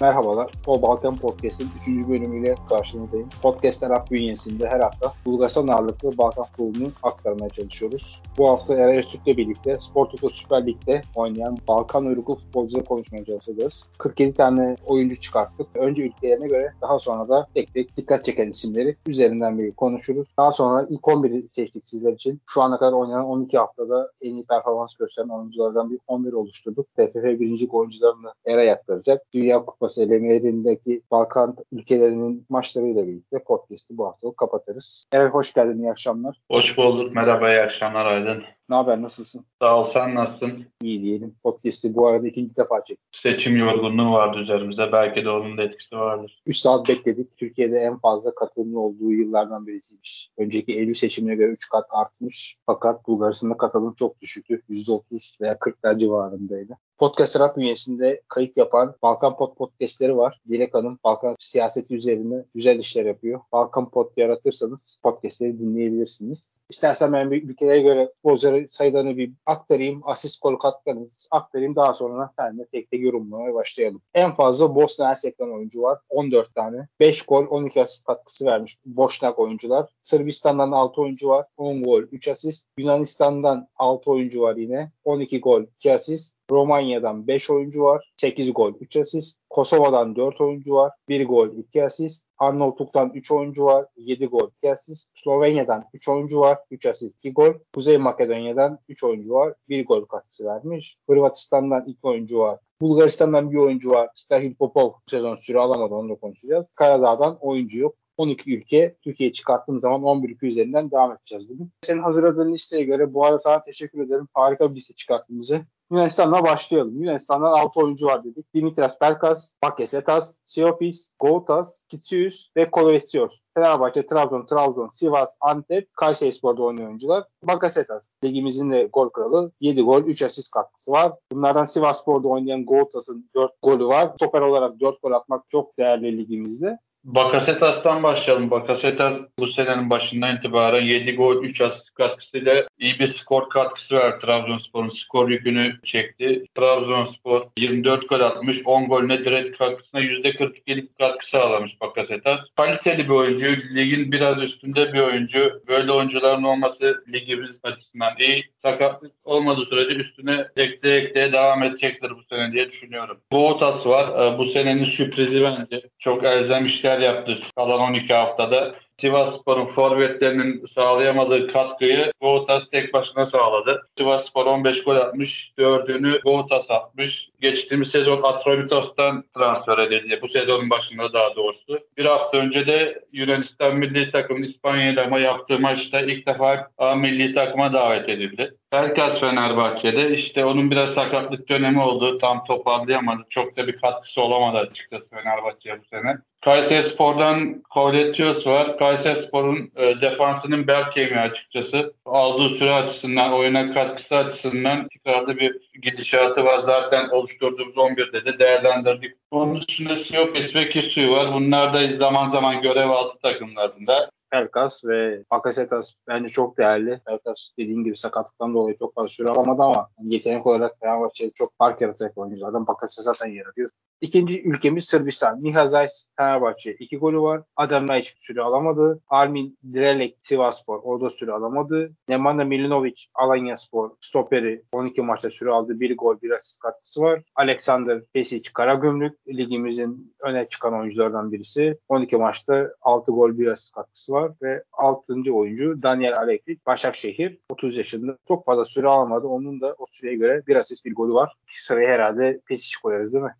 Merhabalar. O Balkan Podcast'in 3. bölümüyle karşınızdayım. Podcast Arap bünyesinde her hafta Bulgaristan ağırlıklı Balkan futbolunu aktarmaya çalışıyoruz. Bu hafta Eray Öztürk'le birlikte Spor Toto Süper Lig'de oynayan Balkan uyruklu futbolcuları konuşmaya çalışacağız. 47 tane oyuncu çıkarttık. Önce ülkelerine göre daha sonra da tek tek dikkat çeken isimleri üzerinden bir konuşuruz. Daha sonra ilk 11'i seçtik sizler için. Şu ana kadar oynanan 12 haftada en iyi performans gösteren oyunculardan bir 11 oluşturduk. TFF birincilik oyuncularını Eray aktaracak. Dünya Kupası elemelerindeki Balkan ülkelerinin maçlarıyla birlikte podcast'i bu hafta kapatırız. Evet hoş geldin, iyi akşamlar. Hoş bulduk, merhaba, iyi akşamlar Aydın. Ne haber, nasılsın? Sağ ol, sen nasılsın? İyi diyelim. Podcast'i bu arada ikinci defa çektik. Seçim yorgunluğu vardı üzerimizde, belki de onun da etkisi vardır. 3 saat bekledik. Türkiye'de en fazla katılımlı olduğu yıllardan birisiymiş. Önceki Eylül seçimine göre 3 kat artmış. Fakat Bulgaristan'da katılım çok düşüktü. %30 veya 40'lar civarındaydı. Podcast Rap üyesinde kayıt yapan Balkan Pod podcastleri var. Dilek Hanım Balkan siyaseti üzerine güzel işler yapıyor. Balkan Pod yaratırsanız podcastleri dinleyebilirsiniz. İstersen ben bir ülkelere göre futbolcuları sayılarını bir aktarayım. Asist gol katkılarını aktarayım. Daha sonra seninle tek tek yorumlamaya başlayalım. En fazla Bosna Hersek'ten oyuncu var. 14 tane. 5 gol 12 asist katkısı vermiş Boşnak oyuncular. Sırbistan'dan 6 oyuncu var. 10 gol 3 asist. Yunanistan'dan 6 oyuncu var yine. 12 gol 2 asist. Romanya'dan 5 oyuncu var. 8 gol 3 asist. Kosova'dan 4 oyuncu var. 1 gol 2 asist. Arnavutluk'tan 3 oyuncu var. 7 gol 2 asist. Slovenya'dan 3 oyuncu var. 3 asist 2 gol. Kuzey Makedonya'dan 3 oyuncu var. 1 gol katkısı vermiş. Hırvatistan'dan 2 oyuncu var. Bulgaristan'dan bir oyuncu var. Stahil Popov sezon süre alamadı onu da konuşacağız. Karadağ'dan oyuncu yok. 12 ülke Türkiye çıkarttığım zaman 11 ülke üzerinden devam edeceğiz bugün. Senin hazırladığın listeye göre bu arada sana teşekkür ederim. Harika bir liste çıkarttığımızı. Yunanistan'la başlayalım. Yunanistan'dan 6 oyuncu var dedik. Dimitras Perkas, Pakesetas, Siopis, Goutas, Kitsius ve Kolorestios. Fenerbahçe, Trabzon, Trabzon, Sivas, Antep, Kayserispor'da oynayan oyuncular. Bakasetas ligimizin de gol kralı. 7 gol, 3 asist katkısı var. Bunlardan Sivasspor'da oynayan Goutas'ın 4 golü var. Stoper olarak 4 gol atmak çok değerli ligimizde. Bakasetas'tan başlayalım. Bakasetas bu senenin başından itibaren 7 gol 3 asist katkısıyla iyi bir skor katkısı verdi. Trabzonspor'un skor yükünü çekti. Trabzonspor 24 gol atmış. 10 golüne direkt katkısına %42'lik katkı sağlamış Bakasetas. Kaliteli bir oyuncu. Ligin biraz üstünde bir oyuncu. Böyle oyuncuların olması ligimiz açısından iyi. Sakatlık olmadığı sürece üstüne ekleye ekleye devam edecektir bu sene diye düşünüyorum. Boğutas var. Bu senenin sürprizi bence. Çok elzem işler yaptı kalan 12 haftada. Sivasspor'un forvetlerinin sağlayamadığı katkıyı Boğutas tek başına sağladı. Sivasspor 15 gol atmış, dördünü Boğutas atmış. Geçtiğimiz sezon Atromitos'tan transfer edildi. Bu sezonun başında daha doğrusu. Bir hafta önce de Yunanistan milli takımın İspanya'yla ama yaptığı maçta ilk defa A milli takıma davet edildi. Pelkas Fenerbahçe'de işte onun biraz sakatlık dönemi oldu. Tam toparlayamadı. Çok da bir katkısı olamadı açıkçası Fenerbahçe'ye bu sene. Kayseri Spor'dan Kovletios var. Kayseri Spor'un e, defansının bel kemiği açıkçası. Aldığı süre açısından, oyuna katkısı açısından tekrarda bir gidişatı var. Zaten oluşturduğumuz 11'de de değerlendirdik. Onun dışında Siopis ve Kisuyu var. Bunlar da zaman zaman görev aldı takımlarında. Pelkas ve Bakasetas bence çok değerli. Pelkas dediğin gibi sakatlıktan dolayı çok fazla süre alamadı ama yetenek olarak Fenerbahçe'de çok fark yaratacak oyunculardan Bakasetas zaten yaratıyor. İkinci ülkemiz Sırbistan. Miha Zayt Fenerbahçe 2 golü var. Adem Laiç süre alamadı. Armin Drelek Sivaspor orada süre alamadı. Nemanja Milinovic Alanya Spor stoperi 12 maçta süre aldı. 1 gol 1 asist katkısı var. Alexander Pesic Karagümrük ligimizin öne çıkan oyunculardan birisi. 12 maçta 6 gol 1 asist katkısı var ve 6. oyuncu Daniel Aleklik Başakşehir 30 yaşında çok fazla süre almadı. Onun da o süreye göre 1 asist 1 golü var. Sırayı herhalde Pesic koyarız değil mi?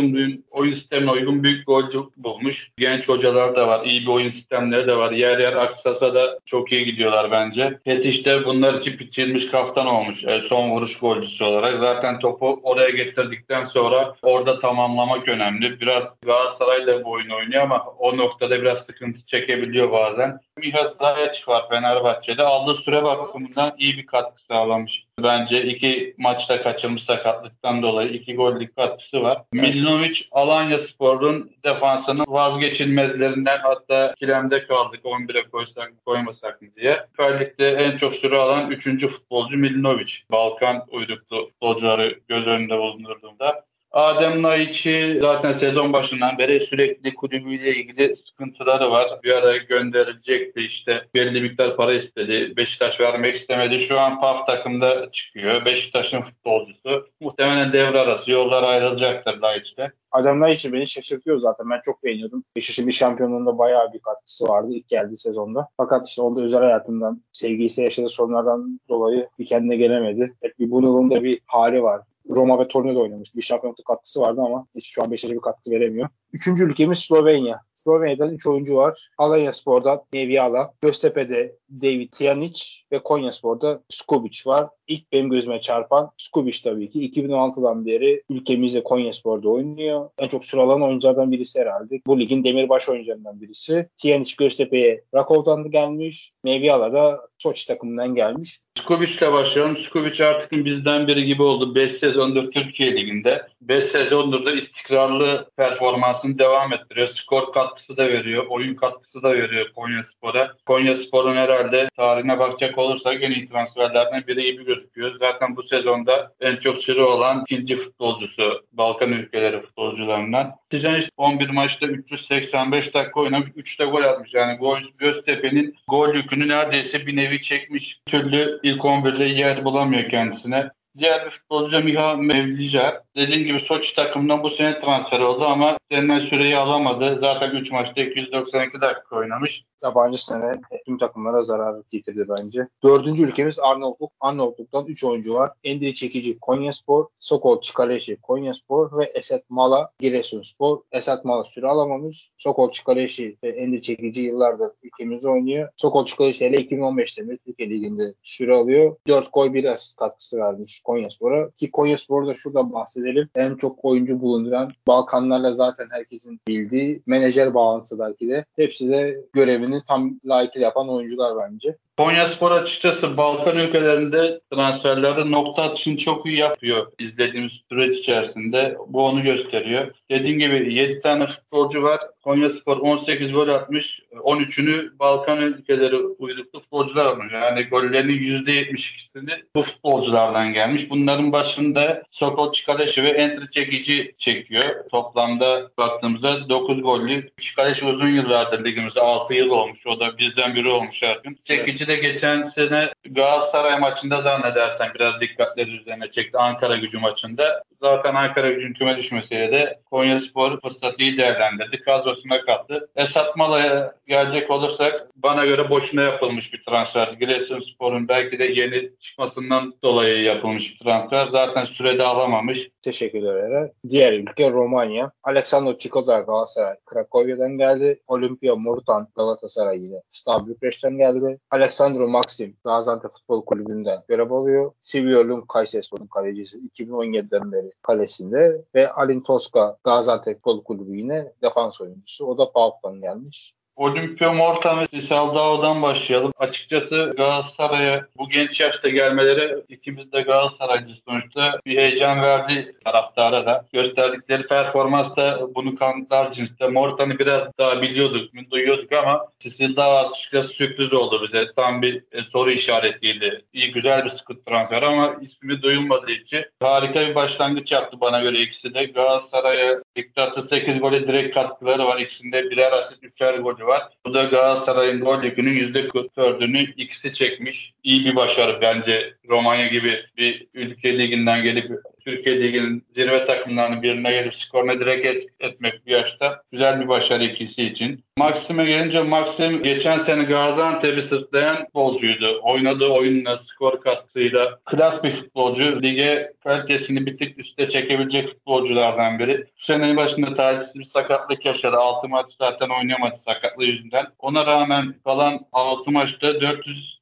Karagümrük'ün oyun sistemine uygun büyük golcü bulmuş. Genç hocalar da var. iyi bir oyun sistemleri de var. Yer yer aksasa da çok iyi gidiyorlar bence. Pesic de bunlar için biçilmiş kaftan olmuş. E, son vuruş golcüsü olarak. Zaten topu oraya getirdikten sonra orada tamamlamak önemli. Biraz Galatasaray da bu oyunu oynuyor ama o noktada biraz sıkıntı çekebiliyor bazen. Miha Zayç var Fenerbahçe'de. Aldığı süre bakımından iyi bir katkı sağlamış. Bence iki maçta kaçırmış sakatlıktan dolayı iki gollük katkısı var. Milinovic Alanya Spor'un defansının vazgeçilmezlerinden hatta kilemde kaldık 11'e koysak koymasak mı diye. Süper en çok süre alan 3. futbolcu Milinovic. Balkan uyruklu futbolcuları göz önünde bulundurduğumda. Adem Naiç'i zaten sezon başından beri sürekli kulübüyle ilgili sıkıntıları var. Bir ara gönderilecekti işte belli miktar para istedi. Beşiktaş vermek istemedi. Şu an PAF takımda çıkıyor. Beşiktaş'ın futbolcusu. Muhtemelen devre arası yollar ayrılacaktır Naiç'te. Adem Naiç'i beni şaşırtıyor zaten. Ben çok beğeniyordum. Beşiktaş'ın bir şampiyonluğunda bayağı bir katkısı vardı ilk geldiği sezonda. Fakat işte onda özel hayatından, sevgilisi yaşadığı sorunlardan dolayı bir kendine gelemedi. Hep bir bunalımda bir hali var. Roma ve Torino'da oynamış. Bir şampiyonluk katkısı vardı ama hiç şu an Beşiktaş'a bir katkı veremiyor. Üçüncü ülkemiz Slovenya. Slovenya'dan 3 oyuncu var. Alanya Spor'da Neviala, Göztepe'de David Tijanic ve Konya Spor'da Skubic var. İlk benim gözüme çarpan Skubic tabii ki. 2016'dan beri ülkemizde Konya Spor'da oynuyor. En çok sıralan oyunculardan birisi herhalde. Bu ligin demirbaş oyuncularından birisi. Tijanic Göztepe'ye Rakov'dan da gelmiş. Neviala da Soçi takımından gelmiş. Skubic'le başlayalım. Skubic artık bizden biri gibi oldu. 5 sezondur Türkiye Ligi'nde. 5 sezondur da istikrarlı performansını devam ettiriyor. Skor katkısı da veriyor. Oyun katkısı da veriyor Konya Spor'a. Konya Spor'un herhalde tarihine bakacak olursak en iyi transferlerden biri gibi gözüküyor. Zaten bu sezonda en çok süre olan ikinci futbolcusu Balkan ülkeleri futbolcularından. Tijanic 11 maçta 385 dakika oynamış. 3'te gol atmış. Yani Göztepe'nin gol yükünü neredeyse bir nevi çekmiş. Türlü ilk 11'de yer bulamıyor kendisine. Diğer bir futbolcu Miha Mevlica. Dediğim gibi Soçi takımından bu sene transfer oldu ama denilen süreyi alamadı. Zaten 3 maçta 292 dakika oynamış. Yabancı sene tüm takımlara zarar getirdi bence. Dördüncü ülkemiz Arnavutluk. Arnavutluk'tan 3 oyuncu var. Endiri Çekici Konyaspor, Sokol Çikaleşi Konyaspor ve Esat Mala Giresunspor. Esat Mala süre alamamış. Sokol Çikaleşi ve Endiri Çekici yıllardır ülkemizde oynuyor. Sokol Çikaleşi ile 2015'te bir Türkiye Ligi'nde süre alıyor. 4 gol 1 asist katkısı vermiş Konyaspor'a. Ki Konyaspor'da şurada bahsedelim. En çok oyuncu bulunduran Balkanlarla zaten herkesin bildiği menajer bağlantısı belki de. Hepsi de görevini tam layıkıyla yapan oyuncular bence. Konya Spor açıkçası Balkan ülkelerinde transferlerde nokta atışını çok iyi yapıyor izlediğimiz süreç içerisinde. Bu onu gösteriyor. Dediğim gibi 7 tane futbolcu var. Konya Spor 18 gol atmış. 13'ünü Balkan ülkeleri uyruklu futbolcular almış. Yani gollerinin %72'sini bu futbolculardan gelmiş. Bunların başında Sokol Çikaleşi ve Entry Çekici çekiyor. Toplamda baktığımızda 9 gollü. Çikaleşi uzun yıllardır ligimizde 6 yıl olmuş. O da bizden biri olmuş gün. Çekici de geçen sene Galatasaray maçında zannedersen biraz dikkatleri üzerine çekti Ankara gücü maçında. Zaten Ankara gücün küme düşmesiyle de Konya Spor fırsatı iyi değerlendirdi. Kadrosuna kattı. Esat Mala'ya gelecek olursak bana göre boşuna yapılmış bir transfer. Giresunspor'un belki de yeni çıkmasından dolayı yapılmış bir transfer. Zaten sürede alamamış. Teşekkürler. Diğer ülke Romanya. Alexander Çikolar Galatasaray Krakowya'dan geldi. Olimpia Morutan Galatasaray yine Stav Bükreş'ten geldi. Alexandro Maxim Gaziantep Futbol Kulübü'nde görev alıyor. Silvio Lung Kayserispor'un kalecisi 2017'den beri kalesinde ve Alin Toska Gaziantep Futbol Kulübü yine defans oyuncusu. O da PAOK'tan gelmiş. Olimpia Morta ve Saldağ'dan başlayalım. Açıkçası Galatasaray'a bu genç yaşta gelmeleri ikimiz de Galatasaraylı sonuçta bir heyecan verdi taraftara da. Gösterdikleri performans da bunu kanıtlar cinste. Morta'nı biraz daha biliyorduk, duyuyorduk ama Sildağ açıkçası sürpriz oldu bize. Tam bir e, soru işaretiydi. İyi güzel bir sıkıntı transfer ama ismi duyulmadığı için harika bir başlangıç yaptı bana göre ikisi de. Galatasaray'a Diktatı 8 gole direkt katkıları var. İkisinde birer asist, üçer golü. Bu da Galatasaray'ın gol yükünün %44'ünü ikisi çekmiş. İyi bir başarı bence Romanya gibi bir ülke liginden gelip Türkiye Ligi'nin zirve takımlarının birine gelip skoruna direkt et, etmek bir yaşta güzel bir başarı ikisi için. Maxim'e gelince Maxim geçen sene Gaziantep'i sırtlayan futbolcuydu. Oynadığı oyunla, skor katkısıyla klas bir futbolcu. Lige kalitesini bir tık üste çekebilecek futbolculardan biri. Bu senenin başında talihsiz bir sakatlık yaşadı. 6 maç zaten oynayamadı sakatlığı yüzünden. Ona rağmen kalan 6 maçta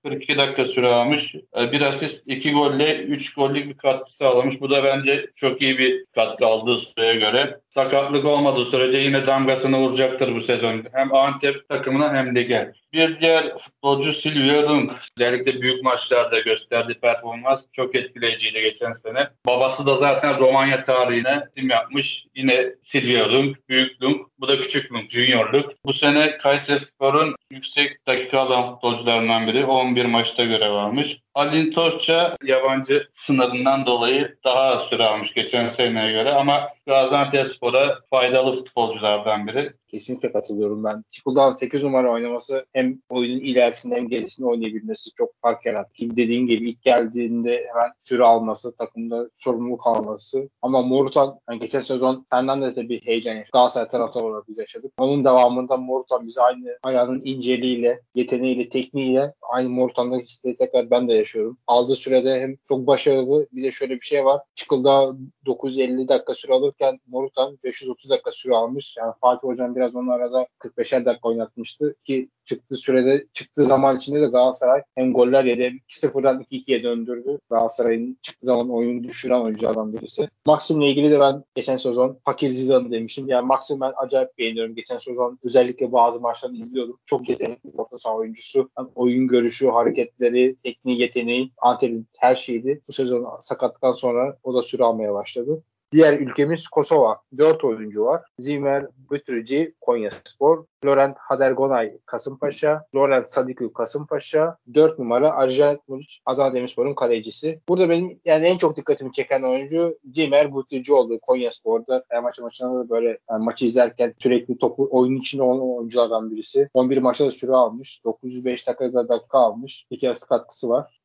442 dakika süre almış. Ee, bir asist, 2 golle 3 gollük bir katkı sağlamış. Bu da bence çok iyi bir katkı aldığı süreye göre. Sakatlık olmadığı sürece yine damgasını vuracaktır bu sezon. Hem Antep takımına hem lige. Bir diğer futbolcu Silvio Lung. Özellikle büyük maçlarda gösterdiği performans çok etkileyiciydi geçen sene. Babası da zaten Romanya tarihine tim yapmış. Yine Silvio Lung, Büyük Lung. Bu da Küçük Lung, Junior Lung. Bu sene Kayseri Spor'un yüksek dakika alan futbolcularından biri. 11 maçta görev almış. Alin Tosça yabancı sınırından dolayı daha az süre almış geçen seneye göre ama Gaziantep Spor'a faydalı futbolculardan biri. Kesinlikle katılıyorum ben. Çikuldan 8 numara oynaması hem oyunun ilerisinde hem gerisinde oynayabilmesi çok fark yarattı. Ki dediğin gibi ilk geldiğinde hemen süre alması, takımda sorumluluk alması. Ama Morutan yani geçen sezon Fernandez'de bir heyecan yaşadı. Galatasaray taraftarı olarak biz yaşadık. Onun devamında Morutan bize aynı ayağının inceliğiyle, yeteneğiyle, tekniğiyle aynı Morutan'da hisleri tekrar ben de yaşıyorum. Aldığı sürede hem çok başarılı bir de şöyle bir şey var. Çıkılda 950 dakika süre alırken Morutan 530 dakika süre almış. Yani Fatih Hocam biraz onu arada 45'er dakika oynatmıştı ki çıktığı sürede çıktığı zaman içinde de Galatasaray hem goller yedi hem 2-0'dan 2-2'ye döndürdü. Galatasaray'ın çıktığı zaman oyunu düşüren oyunculardan birisi. Maxim'le ilgili de ben geçen sezon Fakir Zidane demişim. Yani Maxim ben acayip beğeniyorum. Geçen sezon özellikle bazı maçlarını izliyordum. Çok yetenekli orta saha oyuncusu. Yani oyun görüşü, hareketleri, tekniği, yeteneği, Antep'in her şeydi. Bu sezon sakatlıktan sonra o da süre almaya başladı. Diğer ülkemiz Kosova. 4 oyuncu var. Zimer Bütrici Konya Spor, Laurent Hadergonay Kasımpaşa, Laurent Sadiku Kasımpaşa, 4 numara Arjen Muric Adana Demirspor'un kalecisi. Burada benim yani en çok dikkatimi çeken oyuncu Zimer Bütrici oldu Konya Spor'da. Her maçı maçında da böyle yani maçı izlerken sürekli topu oyun içinde olan oyunculardan birisi. 11 maçta da süre almış. 905 dakikada dakika almış. İki asist katkısı var.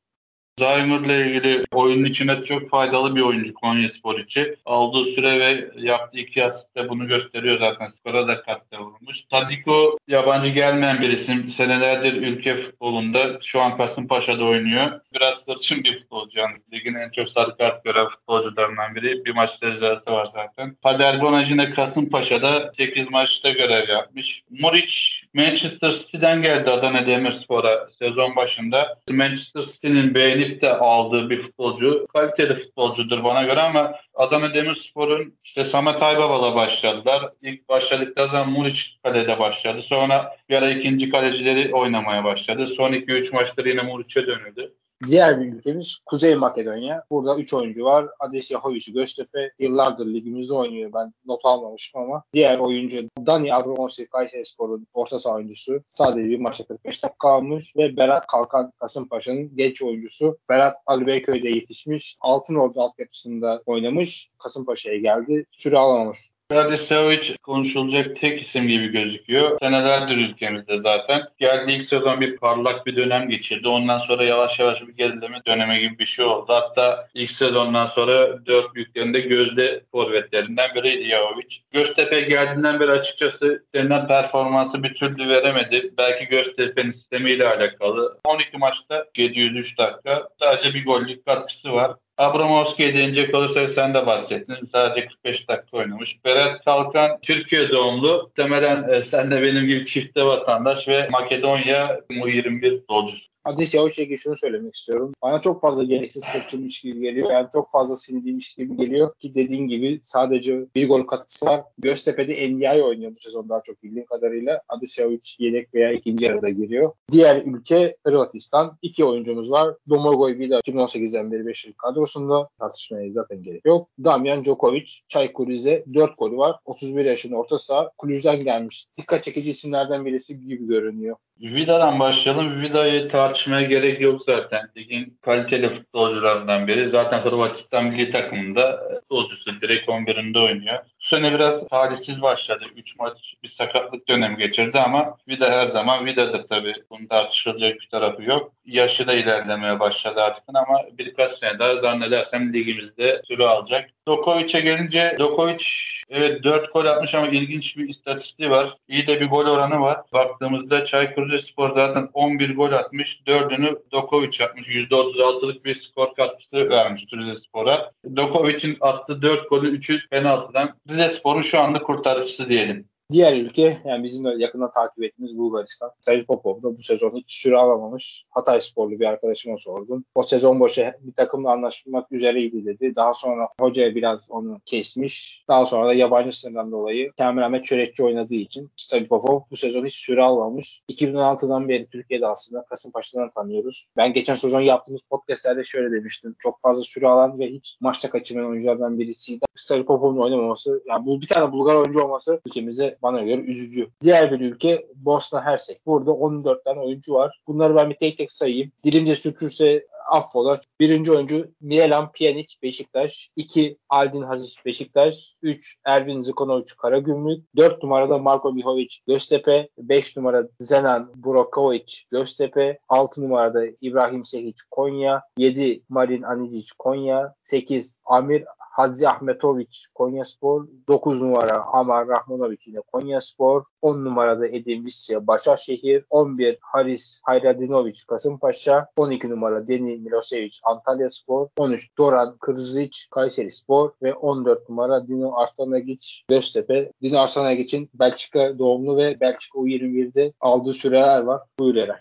Zaymer'la ilgili oyunun içine çok faydalı bir oyuncu Konya Spor için. Aldığı süre ve yaptığı iki asist bunu gösteriyor zaten. Skora da katkı vurmuş. Tadiko yabancı gelmeyen bir isim. Senelerdir ülke futbolunda. Şu an Kasımpaşa'da oynuyor. Biraz hırçın bir futbolcu yalnız. Ligin en çok sarı kart gören futbolcularından biri. Bir maç cezası var zaten. Pader Gonajine Kasımpaşa'da 8 maçta görev yapmış. Muric Manchester City'den geldi Adana Demirspor'a sezon başında. Manchester City'nin beğeni beğenip de aldığı bir futbolcu. Kaliteli futbolcudur bana göre ama Adana Demirspor'un işte Samet Aybaba'la başladılar. İlk başladıkları zaman Muriç kalede başladı. Sonra bir ara ikinci kalecileri oynamaya başladı. Son 2-3 maçları yine Muriç'e dönüldü. Diğer bir ülkemiz Kuzey Makedonya. Burada 3 oyuncu var. Ades Yahovic Göztepe yıllardır ligimizde oynuyor. Ben not almamışım ama. Diğer oyuncu Dani Abramovski Kayseri Spor'un orta saha oyuncusu. Sadece bir maçta 45 dakika almış ve Berat Kalkan Kasımpaşa'nın genç oyuncusu. Berat Ali Beyköy'de yetişmiş. Altınordu altyapısında oynamış. Kasımpaşa'ya geldi. Süre alamamış. Radicevic konuşulacak tek isim gibi gözüküyor. Senelerdir ülkemizde zaten. Geldi ilk sezon bir parlak bir dönem geçirdi. Ondan sonra yavaş yavaş bir gerileme dönemi gibi bir şey oldu. Hatta ilk sezondan sonra dört büyüklerinde gözde forvetlerinden biriydi Jovic. Göztepe geldiğinden beri açıkçası denilen performansı bir türlü veremedi. Belki Göztepe'nin sistemiyle alakalı. 12 maçta 703 dakika. Sadece bir gollük katkısı var. Abramovski'ye değinecek olursak sen de bahsettin. Sadece 45 dakika oynamış. Berat Kalkan Türkiye doğumlu. Temelen e, sen de benim gibi çifte vatandaş ve Makedonya U21 futbolcusu. Adis Yavuş'la şunu söylemek istiyorum. Bana çok fazla gereksiz kaçırmış gibi geliyor. Yani çok fazla sinirliymiş gibi geliyor ki dediğin gibi sadece bir gol katkısı var. Göztepe'de NDI oynuyor bu sezon daha çok bildiğim kadarıyla. Adis Yavuş yedek veya ikinci yarıda giriyor. Diğer ülke Hırvatistan. İki oyuncumuz var. Domagoj Vida 2018'den beri 5 yıl kadrosunda. Tartışmaya zaten gerek yok. Damjan Djokovic, Çaykur Rize 4 golü var. 31 yaşında orta saha. Kulüz'den gelmiş. Dikkat çekici isimlerden birisi gibi görünüyor. Vida'dan başlayalım. Vida'yı tartışmaya gerek yok zaten. Ligin kaliteli futbolcularından biri. Zaten Hırvatistan milli takımında futbolcusu. Direkt 11'inde oynuyor. Bu sene biraz talihsiz başladı. 3 maç bir sakatlık dönemi geçirdi ama Vida her zaman Vida'dır tabii. Bunun tartışılacak bir tarafı yok. Yaşı da ilerlemeye başladı artık ama birkaç sene daha zannedersem ligimizde süre alacak. Dokovic'e gelince Dokovic evet 4 gol atmış ama ilginç bir istatistiği var. İyi de bir gol oranı var. Baktığımızda Çaykur Rizespor zaten 11 gol atmış. 4'ünü Dokovic atmış. %36'lık bir skor katkısı vermiş Rizespor'a. Dokovic'in attığı 4 golü 3'ü penaltıdan. Rizespor'un şu anda kurtarıcısı diyelim. Diğer ülke yani bizim de yakından takip ettiğimiz Bulgaristan. Sayın Popov da bu sezon hiç süre alamamış. Hatay sporlu bir arkadaşıma sordum. O sezon boşu bir takımla anlaşmak üzereydi dedi. Daha sonra hoca biraz onu kesmiş. Daha sonra da yabancı sınırdan dolayı Kamil Ahmet Çörekçi oynadığı için Sayın Popov bu sezon hiç süre almamış. 2016'dan beri Türkiye'de aslında Kasımpaşa'dan tanıyoruz. Ben geçen sezon yaptığımız podcastlerde şöyle demiştim. Çok fazla süre alan ve hiç maçta kaçırmayan oyunculardan birisiydi. Sarı Popov'un oynamaması, yani bu bir tane Bulgar oyuncu olması ülkemize bana göre üzücü. Diğer bir ülke Bosna Hersek. Burada 14 tane oyuncu var. Bunları ben bir tek tek sayayım. Dilimce sürtürse affola. Birinci oyuncu Milan Pjanic Beşiktaş. 2 Aldin Hazic Beşiktaş. 3 Ervin Zikonovic Karagümrük. 4 numarada Marko Mihovic Göztepe. 5 numara Zenan Burakovic Göztepe. 6 numarada İbrahim Sehic Konya. 7 Marin Anicic Konya. 8 Amir Hadzi Ahmetoviç Konya Spor, 9 numara Amar Rahmanoviç yine Konya Spor, 10 numarada Edin Visca Başakşehir, 11 Haris Hayradinoviç Kasımpaşa, 12 numara Deni Milosevic Antalya Spor, 13 Doran Kırzic Kayseri Spor ve 14 numara Dino Arslanagich Göztepe. Dino Arslanagic'in Belçika doğumlu ve Belçika U21'de aldığı süreler var. Buyur Eren.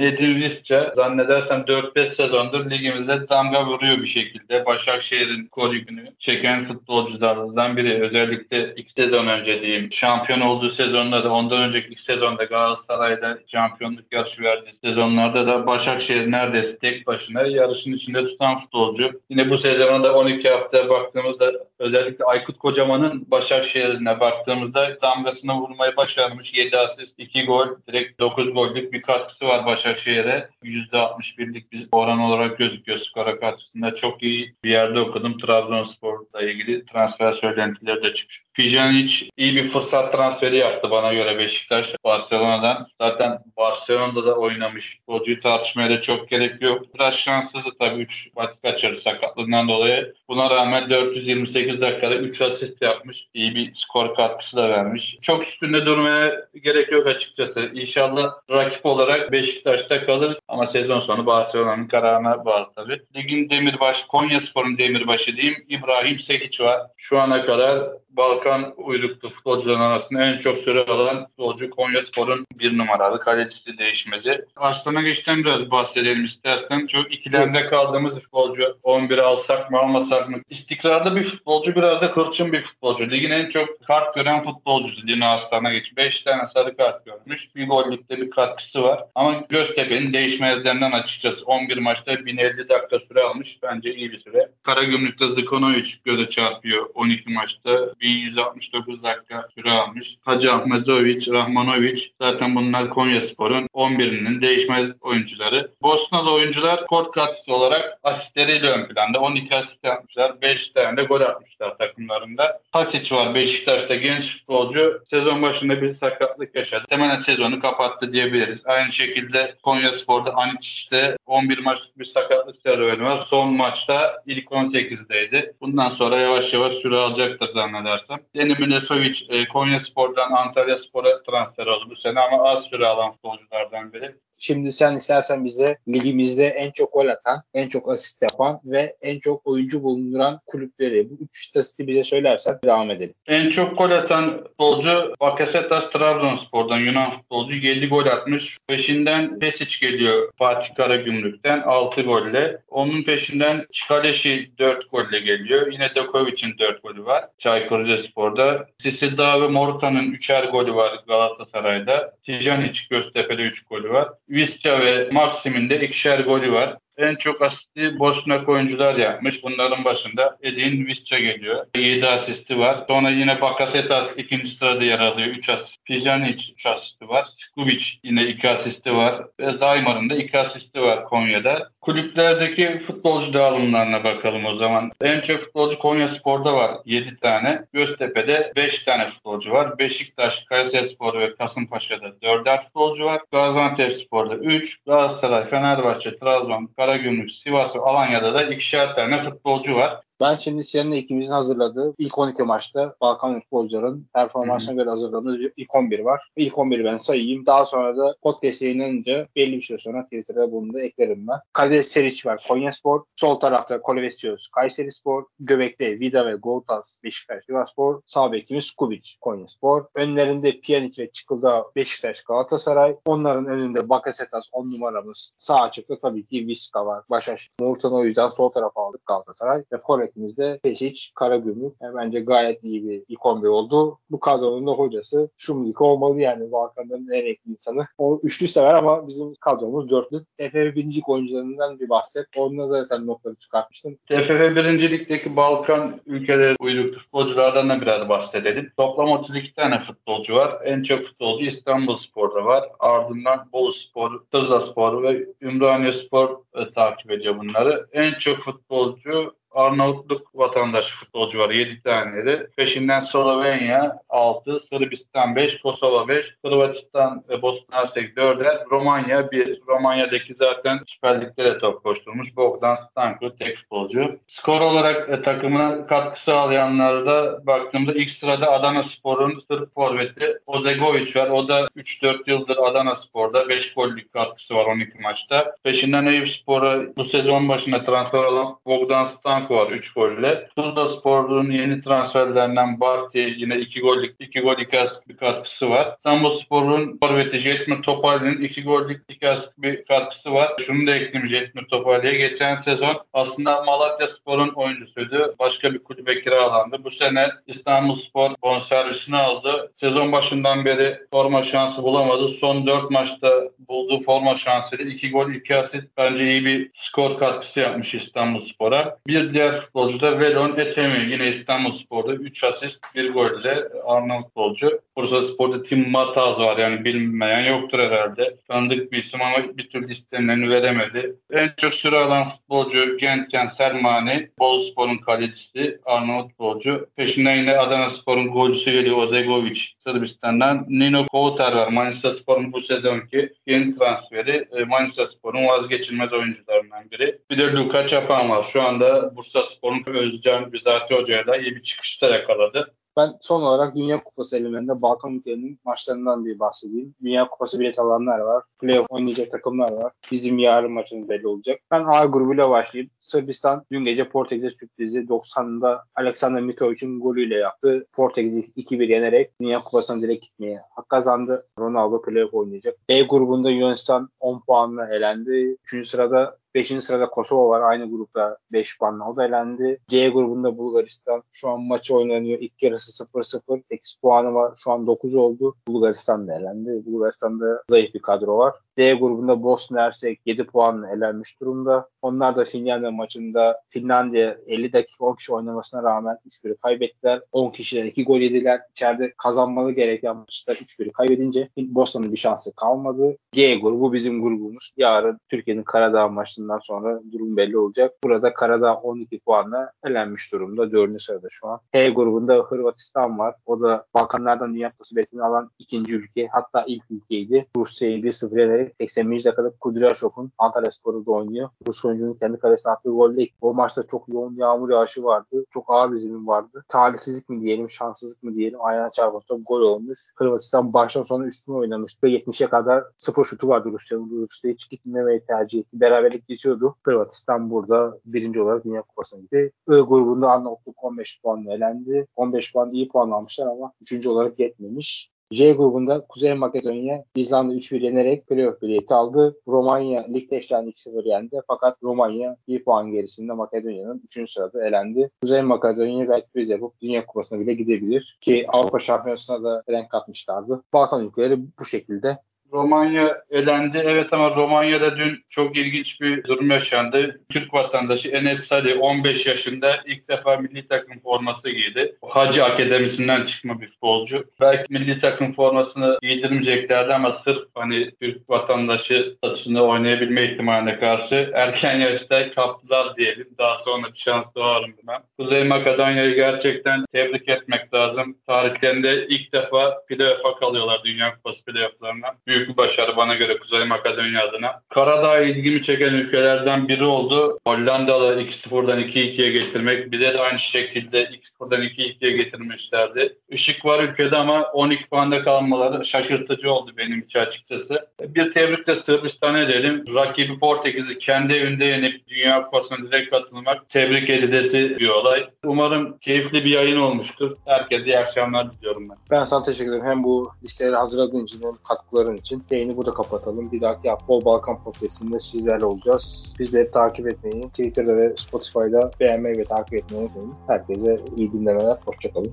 Visca zannedersem 4-5 sezondur ligimizde damga vuruyor bir şekilde. Başakşehir'in kol yükünü çeken futbolculardan biri. Özellikle iki sezon önce diyeyim. Şampiyon olduğu sezonda da ondan önceki iki sezonda Galatasaray'da şampiyonluk yarışı verdiği sezonlarda da Başakşehir neredeyse tek başına yarışın içinde tutan futbolcu. Yine bu sezona da 12 hafta baktığımızda özellikle Aykut Kocaman'ın Başakşehir'ine baktığımızda damgasını vurmayı başarmış. 7 asist, 2 gol, direkt 9 gollük bir katkısı var Başakşehir'e. %61'lik bir oran olarak gözüküyor skora karşısında. Çok iyi bir yerde okudum. Trabzonspor'la ilgili transfer söylentileri de çıkmış. Pjanic iyi bir fırsat transferi yaptı bana göre Beşiktaş Barcelona'dan. Zaten Barcelona'da da oynamış. Futbolcuyu tartışmaya da çok gerek yok. Biraz şanssızdı tabii 3 maç kaçırdı sakatlığından dolayı. Buna rağmen 428 dakikada 3 asist yapmış. İyi bir skor katkısı da vermiş. Çok üstünde durmaya gerek yok açıkçası. İnşallah rakip olarak Beşiktaş'ta kalır ama sezon sonu Barcelona'nın kararına bağlı tabii. Ligin demirbaşı, Konya Spor'un demirbaşı diyeyim. İbrahim Sekiç var. Şu ana kadar Balkan uyruklu futbolcuların arasında en çok süre alan futbolcu Konya Spor'un bir numaralı kalecisi değişmezi. Arslan'a geçten biraz bahsedelim istersen. Çok ikilemde kaldığımız futbolcu. 11 alsak mı almasak mı? İstikrarlı bir futbolcu biraz da kırçın bir futbolcu. Ligin en çok kart gören futbolcusu Dino Arslan'a geç. 5 tane sarı kart görmüş. Bir gollükte bir katkısı var. Ama Göztepe'nin değişmezlerinden açıkçası 11 maçta 1050 dakika süre almış. Bence iyi bir süre. Karagümrük'te Zikonovic göze çarpıyor 12 maçta. 1169 dakika süre almış. Hacı Ahmetoviç, Rahmanovic zaten bunlar Konya Spor'un 11'inin değişmez oyuncuları. Bosnalı oyuncular kort katkısı olarak asistleriyle ön planda. 12 asist yapmışlar. 5 tane de gol atmışlar takımlarında. Hasic var Beşiktaş'ta genç futbolcu. Sezon başında bir sakatlık yaşadı. Hemen sezonu kapattı diyebiliriz. Aynı şekilde Konya Spor'da Aniç'te 11 maçlık bir sakatlık serüveni var. Son maçta ilk 18'deydi. Bundan sonra yavaş yavaş süre alacaktır zannedersem. Deni Milesovic e, Konya Spor'dan Antalya Spor'a transfer oldu bu sene ama az süre alan futbolculardan biri. Şimdi sen istersen bize ligimizde en çok gol atan, en çok asist yapan ve en çok oyuncu bulunduran kulüpleri bu üç istatistiği bize söylersen devam edelim. En çok gol atan futbolcu Bakasetas Trabzonspor'dan Yunan futbolcu 7 gol atmış. Peşinden Pesic geliyor Fatih Karagümrük'ten 6 golle. Onun peşinden Çikaleşi 4 golle geliyor. Yine Dokovic'in 4 golü var Çaykur Rizespor'da. Sisidağ ve Morutan'ın 3'er golü var Galatasaray'da. Tijanic Göztepe'de 3 golü var. Visca ve Maxim'in de ikişer golü var. En çok asisti Bosnak oyuncular yapmış. Bunların başında Edin Visca geliyor. 7 asisti var. Sonra yine Bakasetas ikinci sırada yer alıyor. 3 asist. Pjanic 3 asisti var. Skubic yine 2 asisti var. Ve Zaymar'ın da 2 asisti var Konya'da. Kulüplerdeki futbolcu dağılımlarına bakalım o zaman. En çok futbolcu Konya Spor'da var 7 tane. Göztepe'de 5 tane futbolcu var. Beşiktaş, Kayserispor ve Kasımpaşa'da 4'er futbolcu var. Gaziantep Spor'da 3. Galatasaray, Fenerbahçe, Trabzon, Karagümrük, Sivas ve Alanya'da da ikişer tane futbolcu var. Ben şimdi seninle ikimizin hazırladığı ilk 12 maçta Balkan futbolcuların performansına göre hazırladığımız ilk 11 var. İlk 11'i ben sayayım. Daha sonra da podcast yayınlanınca belli bir süre sonra Twitter'a bunu da eklerim ben. Kalede Seric var Konya Spor. Sol tarafta Kolevesios Kayseri Spor. Göbekte Vida ve Goltas Beşiktaş Spor. Sağ bekimiz Skubic Konya Spor. Önlerinde Pjanic ve Çıkıldağ Beşiktaş Galatasaray. Onların önünde Bakasetas 10 numaramız. Sağ açıkta tabii ki Viska var. Başakşehir. Murtan'ı o yüzden sol tarafa aldık Galatasaray. Ve Forvet forvetimiz de Peşic, Karagümrük. Yani bence gayet iyi bir ilk 11 oldu. Bu kadronun da hocası Şumlik olmalı yani Balkanların en renkli insanı. O üçlü sever ama bizim kadromuz dörtlü. TFF birincilik oyuncularından bir bahset. Onunla da sen notları çıkartmıştın. TFF birincilikteki Balkan ülkeleri uyruklu futbolculardan da biraz bahsedelim. Toplam 32 tane futbolcu var. En çok futbolcu İstanbul Spor'da var. Ardından Bolu Spor, Tuzla Spor ve Ümraniye Spor e, takip ediyor bunları. En çok futbolcu Arnavutluk vatandaşı futbolcu var 7 tane de. Peşinden Slovenya 6, Sırbistan 5, Kosova 5, Hırvatistan ve Bosna Hersek 4'er, Romanya 1. Romanya'daki zaten Süper Lig'de de top koşturmuş. Bogdan Stanko tek futbolcu. Skor olarak e, takımına katkı sağlayanlarda baktığımda ilk sırada Adana Spor'un Sırp forveti Ozegovic var. O da 3-4 yıldır Adana Spor'da 5 gollük katkısı var 12 maçta. Peşinden Eyüp Spor'a bu sezon başında transfer olan Bogdan Stanko Franco var 3 golle. Tuzla Spor'un yeni transferlerinden Barti yine 2 gollük 2 gol 2 asist bir katkısı var. İstanbul Spor'un forveti Jetmir Topali'nin 2 gollük 2 asist bir katkısı var. Şunu da ekleyeyim Jetmir Topali'ye. Geçen sezon aslında Malatya Spor'un oyuncusuydu. Başka bir kulübe kiralandı. Bu sene İstanbul Spor bonservisini aldı. Sezon başından beri forma şansı bulamadı. Son 4 maçta bulduğu forma şansıyla 2 gol 2 asist bence iyi bir skor katkısı yapmış İstanbul Spor'a. Bir diğer futbolcu da Velon Etemi. Yine İstanbul Spor'da 3 asist 1 golle Arnavut futbolcu. Bursa Spor'da Tim Mataz var yani bilmeyen yoktur herhalde. Tanıdık bir isim ama bir türlü istenileni veremedi. En çok süre alan futbolcu Gentken Sermani. Bolu Spor'un kalecisi Arnavut futbolcu. Peşinden yine Adana Spor'un golcüsü geliyor Ozegovic Sırbistan'dan. Nino Kovutar var. Manisa Spor'un bu sezonki yeni transferi. E, Manisa Spor'un vazgeçilmez oyuncularından biri. Bir de Luka Çapan var. Şu anda Bursa Spor'un Özcan Bizati Hoca'ya da iyi bir çıkışta yakaladı. Ben son olarak Dünya Kupası elemanında Balkan ülkelerinin maçlarından bir bahsedeyim. Dünya Kupası bilet alanlar var. Playoff oynayacak takımlar var. Bizim yarın maçımız belli olacak. Ben A grubuyla başlayayım. Sırbistan dün gece Portekiz'e sürprizi 90'da Alexander Mikovic'in golüyle yaptı. Portekiz'i 2-1 yenerek Dünya Kupası'na direkt gitmeye hak kazandı. Ronaldo playoff oynayacak. B grubunda Yunanistan 10 puanla elendi. 3. sırada 5. sırada Kosova var. Aynı grupta 5 puanla o da elendi. C grubunda Bulgaristan. Şu an maçı oynanıyor. İlk yarısı 0-0. 8 puanı var. Şu an 9 oldu. Bulgaristan da elendi. Bulgaristan'da zayıf bir kadro var. D grubunda Bosna Hersek 7 puanla elenmiş durumda. Onlar da Finlandiya maçında Finlandiya 50 dakika 10 kişi oynamasına rağmen 3-1 kaybettiler. 10 kişiden 2 gol yediler. İçeride kazanmalı gereken maçta 3-1 kaybedince Bosna'nın bir şansı kalmadı. G grubu bizim grubumuz. Yarın Türkiye'nin Karadağ maçından sonra durum belli olacak. Burada Karadağ 12 puanla elenmiş durumda. 4. sırada şu an. H grubunda Hırvatistan var. O da Balkanlardan Dünya Kupası biletini alan ikinci ülke. Hatta ilk ülkeydi. Rusya'yı 1-0 yenerek 80. dakikada Kudryashov'un Antalya Sporu'da oynuyor. Rus oyuncunun kendi kalesine attığı golle o maçta çok yoğun yağmur yağışı vardı. Çok ağır bir zemin vardı. Talihsizlik mi diyelim, şanssızlık mı diyelim ayağına çarpan top gol olmuş. Hırvatistan baştan sona üstüne oynamıştı. 70'e kadar sıfır şutu vardı Rusya'nın. Rusya hiç gitmemeyi tercih etti. Beraberlik geçiyordu. Hırvatistan burada birinci olarak Dünya Kupası'na gitti. I grubunda Arnavutluk 15 puan elendi. 15 puan iyi puan almışlar ama üçüncü olarak yetmemiş. J grubunda Kuzey Makedonya İzlanda 3-1 yenerek playoff bileti aldı. Romanya Liechtenstein 2-0 yendi. Fakat Romanya 1 puan gerisinde Makedonya'nın 3. sırada elendi. Kuzey Makedonya belki biz yapıp Dünya Kupası'na bile gidebilir. Ki Avrupa Şampiyonası'na da renk katmışlardı. Balkan ülkeleri bu şekilde. Romanya elendi. Evet ama Romanya'da dün çok ilginç bir durum yaşandı. Türk vatandaşı Enes Sali 15 yaşında ilk defa milli takım forması giydi. Hacı Akademisi'nden çıkma bir futbolcu. Belki milli takım formasını giydirmeyeceklerdi ama sırf hani Türk vatandaşı saçını oynayabilme ihtimaline karşı erken yaşta kaptılar diyelim. Daha sonra bir şans doğar mı bilmem. Kuzey Makedonya'yı gerçekten tebrik etmek lazım. Tarihlerinde ilk defa playoff'a kalıyorlar Dünya Kupası playoff'larına. Büyük büyük bir başarı bana göre Kuzey Makedonya adına. Karadağ ilgimi çeken ülkelerden biri oldu. Hollandalı 2-0'dan 2-2'ye getirmek. Bize de aynı şekilde 2-0'dan 2-2'ye getirmişlerdi. Işık var ülkede ama 12 puanda kalmaları şaşırtıcı oldu benim için açıkçası. Bir tebrik de Sırbistan'a edelim. Rakibi Portekiz'i kendi evinde yenip Dünya Kupası'na direkt katılmak tebrik edilesi bir olay. Umarım keyifli bir yayın olmuştur. Herkese iyi akşamlar diliyorum ben. Ben sana teşekkür ederim. Hem bu listeleri hazırladığın için hem katkıların için. İçin yayını burada kapatalım. Bir dahaki hafta Bol Balkan Podcast'inde sizlerle olacağız. Bizleri takip etmeyi, Twitter'da ve Spotify'da beğenmeyi ve takip etmeyi unutmayın. Herkese iyi dinlemeler. Hoşçakalın.